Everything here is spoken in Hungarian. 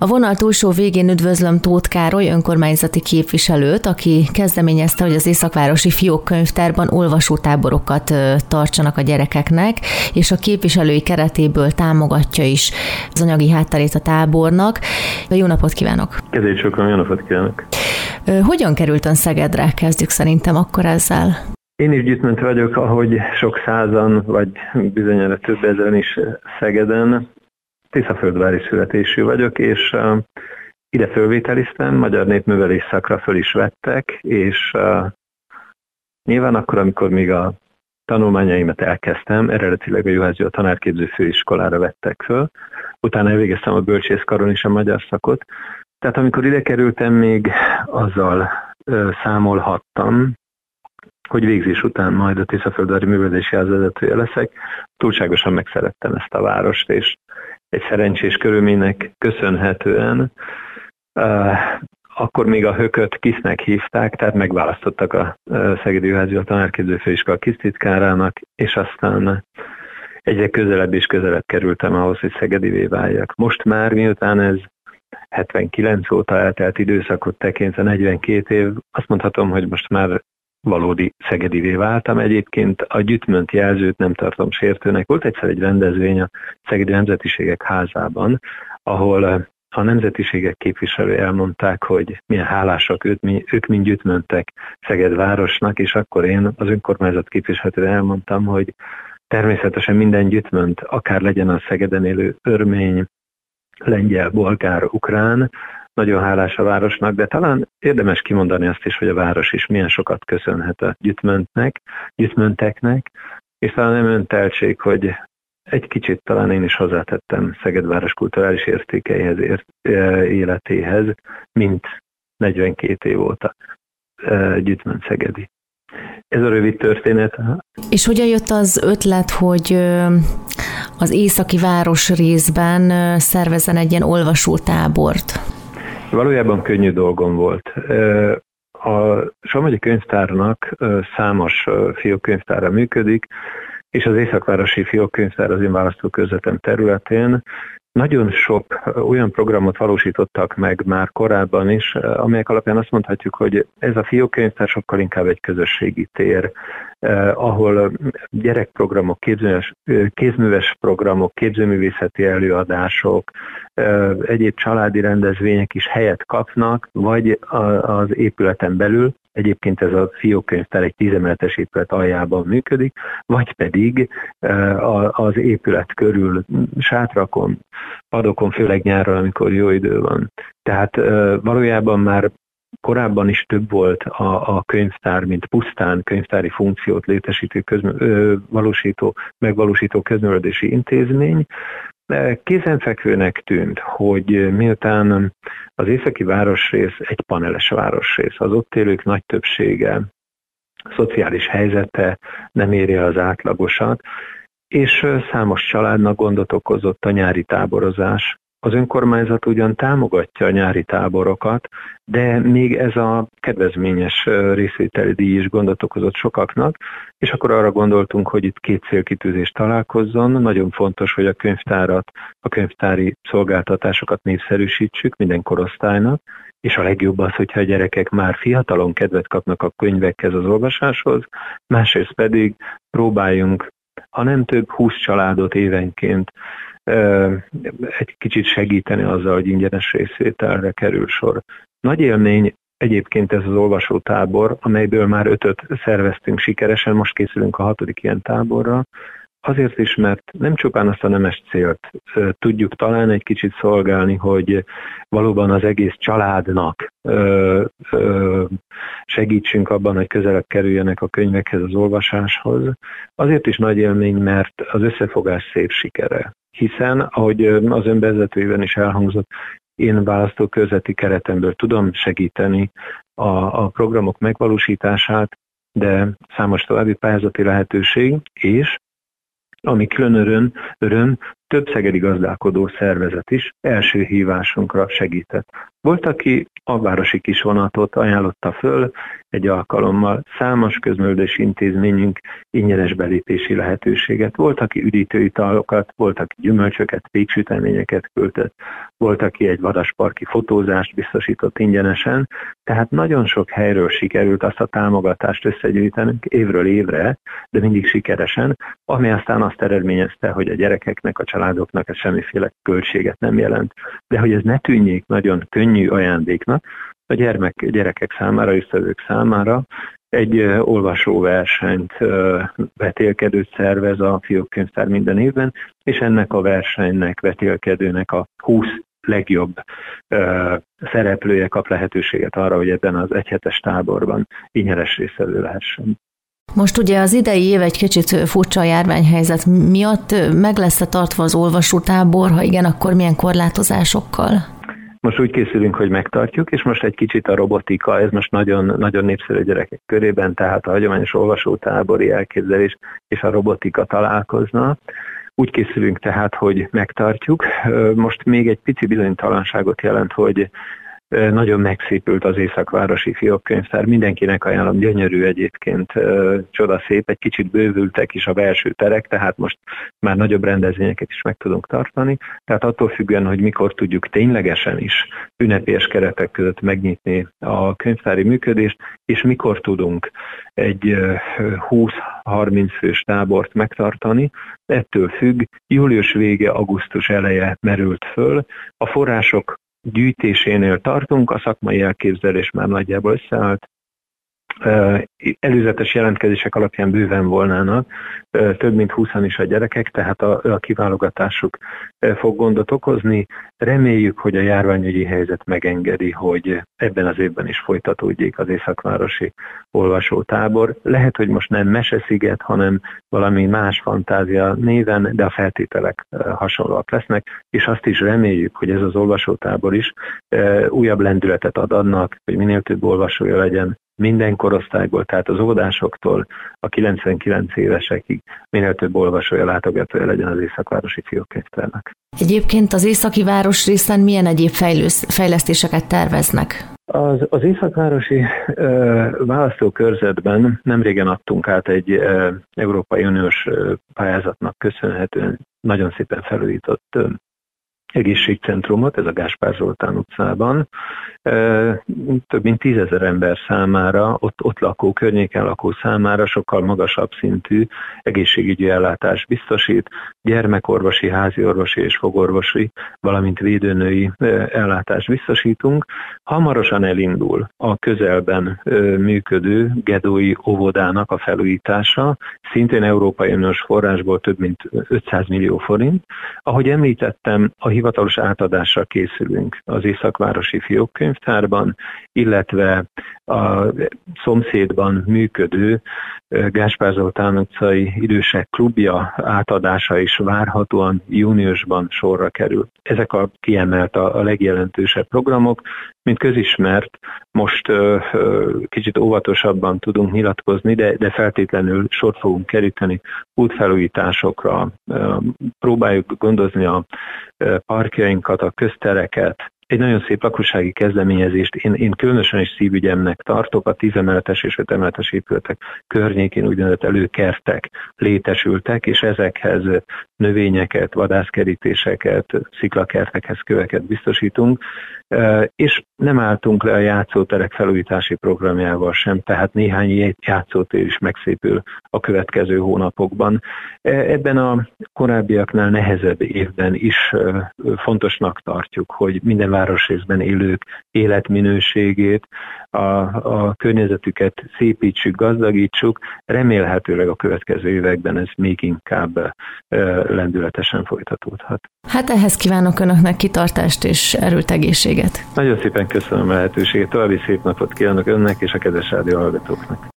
A vonal túlsó végén üdvözlöm Tóth Károly önkormányzati képviselőt, aki kezdeményezte, hogy az Északvárosi Fiókkönyvtárban olvasótáborokat tartsanak a gyerekeknek, és a képviselői keretéből támogatja is az anyagi hátterét a tábornak. Jó napot kívánok! Kedvély sokan, jó napot kívánok! Hogyan került ön Szegedre? Kezdjük szerintem akkor ezzel. Én is gyűjtment vagyok, ahogy sok százan, vagy bizonyára több ezeren is Szegeden. Tiszaföldvári születésű vagyok, és ide fölvételiztem, magyar népművelés szakra föl is vettek, és nyilván akkor, amikor még a tanulmányaimat elkezdtem, eredetileg a Juhász a tanárképző főiskolára vettek föl, utána elvégeztem a bölcsészkaron is a magyar szakot, tehát amikor ide kerültem, még azzal számolhattam, hogy végzés után majd a Tiszaföldvári Művelési Ház vezetője leszek. Túlságosan megszerettem ezt a várost, és egy szerencsés körülménynek köszönhetően akkor még a hököt kisznek hívták, tehát megválasztottak a Szegedi a tanárképző főiskola kisztitkárának, és aztán egyre közelebb és közelebb kerültem ahhoz, hogy Szegedivé váljak. Most már, miután ez 79 óta eltelt időszakot tekintve 42 év, azt mondhatom, hogy most már valódi szegedivé váltam. Egyébként a gyütmönt jelzőt nem tartom sértőnek. Volt egyszer egy rendezvény a Szegedi Nemzetiségek házában, ahol eh, a nemzetiségek képviselő elmondták, hogy milyen hálásak ők, ők mind gyütmöntek Szeged városnak, és akkor én az önkormányzat képviselő elmondtam, hogy természetesen minden gyütmönt, akár legyen a Szegeden élő örmény, lengyel, bolgár, ukrán, nagyon hálás a városnak, de talán érdemes kimondani azt is, hogy a város is milyen sokat köszönhet a gyütmöntnek, gyütmönteknek, és talán nem önteltség, hogy egy kicsit talán én is hozzátettem Szegedváros kulturális értékeihez, ért, életéhez, mint 42 év óta gyütmönt Szegedi. Ez a rövid történet. És hogyan jött az ötlet, hogy az északi város részben szervezzen egy ilyen olvasótábort? Valójában könnyű dolgom volt. A Somogyi Könyvtárnak számos fiókönyvtára működik, és az Északvárosi Fiókönyvtár az én választókörzetem területén nagyon sok olyan programot valósítottak meg már korábban is, amelyek alapján azt mondhatjuk, hogy ez a fiókönyvtár sokkal inkább egy közösségi tér, ahol gyerekprogramok, kézműves programok, képzőművészeti előadások, egyéb családi rendezvények is helyet kapnak, vagy az épületen belül, Egyébként ez a fiókönyvtár egy tízemeletes épület aljában működik, vagy pedig az épület körül sátrakon, padokon, főleg nyáron, amikor jó idő van. Tehát valójában már korábban is több volt a, a könyvtár, mint pusztán könyvtári funkciót létesítő, közmű, ö, valósító, megvalósító közművelődési intézmény. Kézenfekvőnek tűnt, hogy miután az északi városrész egy paneles városrész, az ott élők nagy többsége szociális helyzete nem éri az átlagosat, és számos családnak gondot okozott a nyári táborozás, az önkormányzat ugyan támogatja a nyári táborokat, de még ez a kedvezményes részvételi díj is gondot okozott sokaknak, és akkor arra gondoltunk, hogy itt két célkitűzés találkozzon. Nagyon fontos, hogy a könyvtárat, a könyvtári szolgáltatásokat népszerűsítsük minden korosztálynak, és a legjobb az, hogyha a gyerekek már fiatalon kedvet kapnak a könyvekhez az olvasáshoz, másrészt pedig próbáljunk, ha nem több 20 családot évenként egy kicsit segíteni azzal, hogy ingyenes részvételre kerül sor. Nagy élmény egyébként ez az olvasótábor, amelyből már ötöt szerveztünk sikeresen, most készülünk a hatodik ilyen táborra, Azért is, mert nem csupán azt a nemes célt tudjuk talán egy kicsit szolgálni, hogy valóban az egész családnak segítsünk abban, hogy közelebb kerüljenek a könyvekhez, az olvasáshoz. Azért is nagy élmény, mert az összefogás szép sikere hiszen, ahogy az önvezetőjében is elhangzott, én választókörzeti keretemből tudom segíteni a, a programok megvalósítását, de számos további pályázati lehetőség, és ami külön öröm, öröm, több szegedi gazdálkodó szervezet is első hívásunkra segített. Volt, aki a városi kisvonatot ajánlotta föl, egy alkalommal számos közművelődési intézményünk ingyenes belépési lehetőséget. Volt, aki üdítőitalokat, volt, aki gyümölcsöket, péksüteményeket küldött, volt, aki egy vadasparki fotózást biztosított ingyenesen, tehát nagyon sok helyről sikerült azt a támogatást összegyűjtenünk évről évre, de mindig sikeresen, ami aztán azt eredményezte, hogy a gyerekeknek, a családoknak ez semmiféle költséget nem jelent. De hogy ez ne tűnjék nagyon könnyű ajándéknak, a gyermek, gyerekek számára, összevők számára egy olvasóversenyt vetélkedőt szervez a Fiók Könyvtár minden évben, és ennek a versenynek, vetélkedőnek a 20 legjobb szereplője kap lehetőséget arra, hogy ebben az egyhetes táborban ingyenes részevő lehessen. Most ugye az idei év egy kicsit furcsa a járványhelyzet miatt meg lesz-e tartva az olvasótábor, ha igen, akkor milyen korlátozásokkal? Most úgy készülünk, hogy megtartjuk, és most egy kicsit a robotika, ez most nagyon, nagyon népszerű gyerekek körében, tehát a hagyományos olvasótábori elképzelés és a robotika találkozna. Úgy készülünk tehát, hogy megtartjuk. Most még egy pici bizonytalanságot jelent, hogy nagyon megszépült az Északvárosi Fiókkönyvtár, mindenkinek ajánlom, gyönyörű egyébként, csodaszép, egy kicsit bővültek is a belső terek, tehát most már nagyobb rendezvényeket is meg tudunk tartani, tehát attól függően, hogy mikor tudjuk ténylegesen is ünnepélyes keretek között megnyitni a könyvtári működést, és mikor tudunk egy 20-30 fős tábort megtartani, ettől függ, július vége, augusztus eleje merült föl, a források gyűjtésénél tartunk, a szakmai elképzelés már nagyjából összeállt, előzetes jelentkezések alapján bőven volnának, több mint 20 is a gyerekek, tehát a, a kiválogatásuk fog gondot okozni. Reméljük, hogy a járványügyi helyzet megengedi, hogy ebben az évben is folytatódjék az Északvárosi olvasótábor. Lehet, hogy most nem Mesesziget, hanem valami más fantázia néven, de a feltételek hasonlóak lesznek, és azt is reméljük, hogy ez az olvasótábor is újabb lendületet ad annak, hogy minél több olvasója legyen minden korosztályból, tehát az óvodásoktól a 99 évesekig minél több olvasója, látogatója legyen az Északvárosi Fiókönyvtárnak. Egyébként az északi város részen milyen egyéb fejlősz, fejlesztéseket terveznek? Az, az Északvárosi ö, választókörzetben nemrégen adtunk át egy ö, Európai Uniós ö, pályázatnak köszönhetően nagyon szépen felújított egészségcentrumot, ez a Gáspár Zoltán utcában, több mint tízezer ember számára, ott, ott lakó, környéken lakó számára sokkal magasabb szintű egészségügyi ellátás biztosít, gyermekorvosi, háziorvosi és fogorvosi, valamint védőnői ellátást biztosítunk. Hamarosan elindul a közelben működő Gedói óvodának a felújítása, szintén Európai Uniós forrásból több mint 500 millió forint. Ahogy említettem, a hivatalos átadásra készülünk az Északvárosi Fiókkönyvtárban, illetve a szomszédban működő Gáspár Zoltán utcai idősek klubja átadása is várhatóan júniusban sorra kerül. Ezek a kiemelt a, legjelentősebb programok. Mint közismert, most kicsit óvatosabban tudunk nyilatkozni, de, de feltétlenül sort fogunk keríteni útfelújításokra. Próbáljuk gondozni a parkjainkat, a köztereket, egy nagyon szép lakossági kezdeményezést. Én, én különösen is szívügyemnek tartok, a tízemeletes és ötemeletes épületek környékén úgynevezett előkertek létesültek, és ezekhez növényeket, vadászkerítéseket, sziklakertekhez köveket biztosítunk, és nem álltunk le a játszóterek felújítási programjával sem, tehát néhány játszótér is megszépül a következő hónapokban. Ebben a korábbiaknál nehezebb évben is fontosnak tartjuk, hogy minden városrészben élők életminőségét, a, a környezetüket szépítsük, gazdagítsuk, remélhetőleg a következő években ez még inkább lendületesen folytatódhat. Hát ehhez kívánok Önöknek kitartást és erőt, egészséget. Nagyon szépen köszönöm a lehetőséget, további szép napot kívánok Önnek és a kedves rádió hallgatóknak.